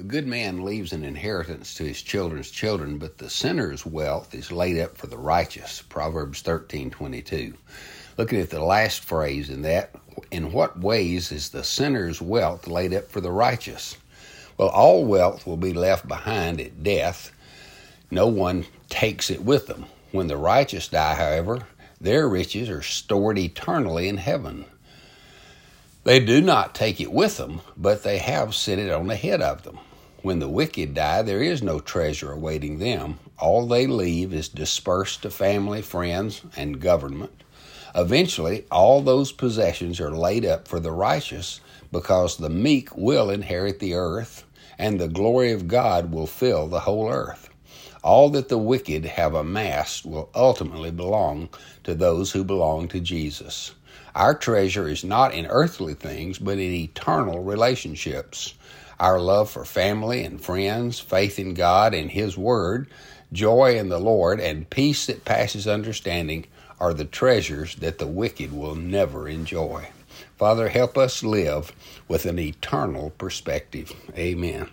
A good man leaves an inheritance to his children's children, but the sinner's wealth is laid up for the righteous. Proverbs 13:22. Looking at the last phrase in that, in what ways is the sinner's wealth laid up for the righteous? Well, all wealth will be left behind at death. No one takes it with them. When the righteous die, however, their riches are stored eternally in heaven. They do not take it with them, but they have set it on the head of them. When the wicked die, there is no treasure awaiting them. All they leave is dispersed to family, friends, and government. Eventually, all those possessions are laid up for the righteous because the meek will inherit the earth and the glory of God will fill the whole earth. All that the wicked have amassed will ultimately belong to those who belong to Jesus. Our treasure is not in earthly things, but in eternal relationships our love for family and friends, faith in God and His Word, joy in the Lord, and peace that passes understanding are the treasures that the wicked will never enjoy. Father, help us live with an eternal perspective. Amen.